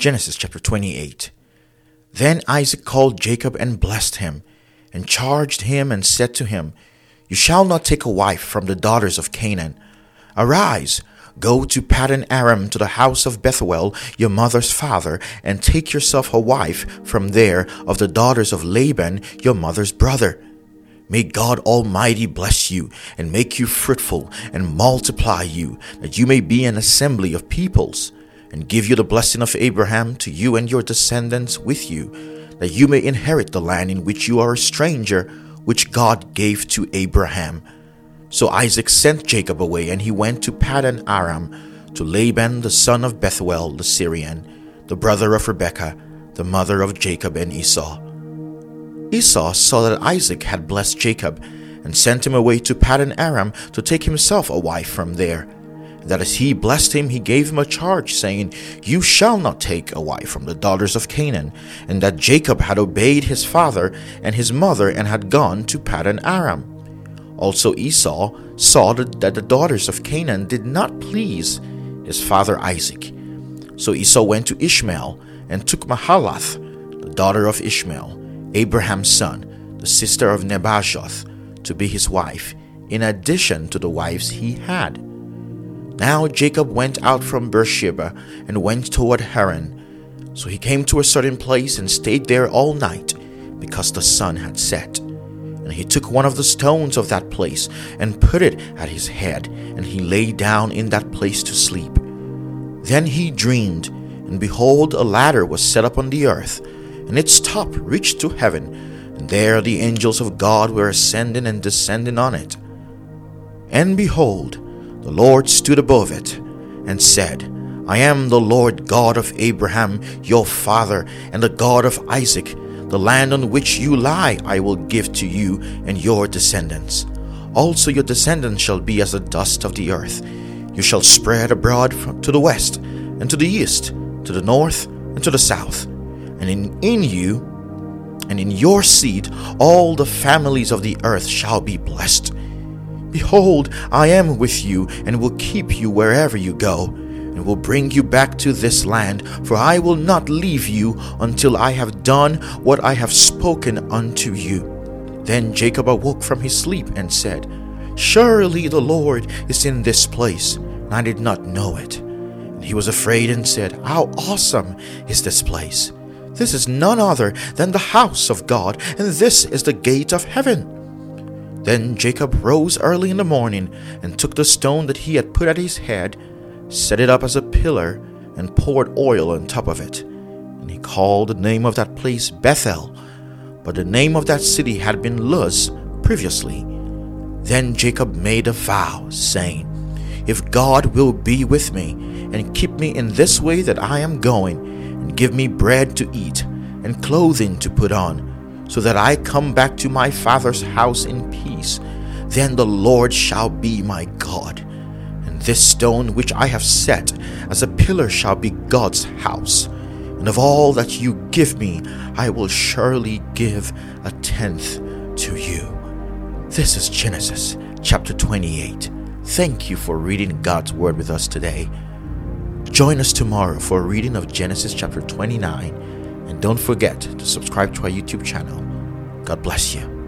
Genesis chapter 28. Then Isaac called Jacob and blessed him, and charged him and said to him, You shall not take a wife from the daughters of Canaan. Arise, go to Paddan Aram to the house of Bethuel, your mother's father, and take yourself a wife from there of the daughters of Laban, your mother's brother. May God Almighty bless you and make you fruitful and multiply you, that you may be an assembly of peoples and give you the blessing of Abraham to you and your descendants with you, that you may inherit the land in which you are a stranger, which God gave to Abraham. So Isaac sent Jacob away, and he went to Paddan Aram to Laban the son of Bethuel the Syrian, the brother of Rebekah, the mother of Jacob and Esau. Esau saw that Isaac had blessed Jacob, and sent him away to Paddan Aram to take himself a wife from there that as he blessed him, he gave him a charge, saying, You shall not take a wife from the daughters of Canaan, and that Jacob had obeyed his father and his mother and had gone to Paddan Aram. Also Esau saw that the daughters of Canaan did not please his father Isaac. So Esau went to Ishmael and took Mahalath, the daughter of Ishmael, Abraham's son, the sister of Nebajoth, to be his wife, in addition to the wives he had. Now Jacob went out from Beersheba and went toward Haran. So he came to a certain place and stayed there all night, because the sun had set. And he took one of the stones of that place and put it at his head, and he lay down in that place to sleep. Then he dreamed, and behold, a ladder was set up on the earth, and its top reached to heaven, and there the angels of God were ascending and descending on it. And behold, the Lord stood above it and said, I am the Lord God of Abraham, your father, and the God of Isaac. The land on which you lie I will give to you and your descendants. Also your descendants shall be as the dust of the earth. You shall spread abroad to the west, and to the east, to the north, and to the south. And in, in you and in your seed all the families of the earth shall be blessed. Behold, I am with you, and will keep you wherever you go, and will bring you back to this land, for I will not leave you until I have done what I have spoken unto you. Then Jacob awoke from his sleep and said, Surely the Lord is in this place, and I did not know it. And he was afraid and said, How awesome is this place! This is none other than the house of God, and this is the gate of heaven. Then Jacob rose early in the morning and took the stone that he had put at his head, set it up as a pillar, and poured oil on top of it. And he called the name of that place Bethel, but the name of that city had been Luz previously. Then Jacob made a vow, saying, If God will be with me, and keep me in this way that I am going, and give me bread to eat, and clothing to put on, so that I come back to my father's house in peace, then the Lord shall be my God. And this stone which I have set as a pillar shall be God's house. And of all that you give me, I will surely give a tenth to you. This is Genesis chapter 28. Thank you for reading God's Word with us today. Join us tomorrow for a reading of Genesis chapter 29 and don't forget to subscribe to our YouTube channel. God bless you.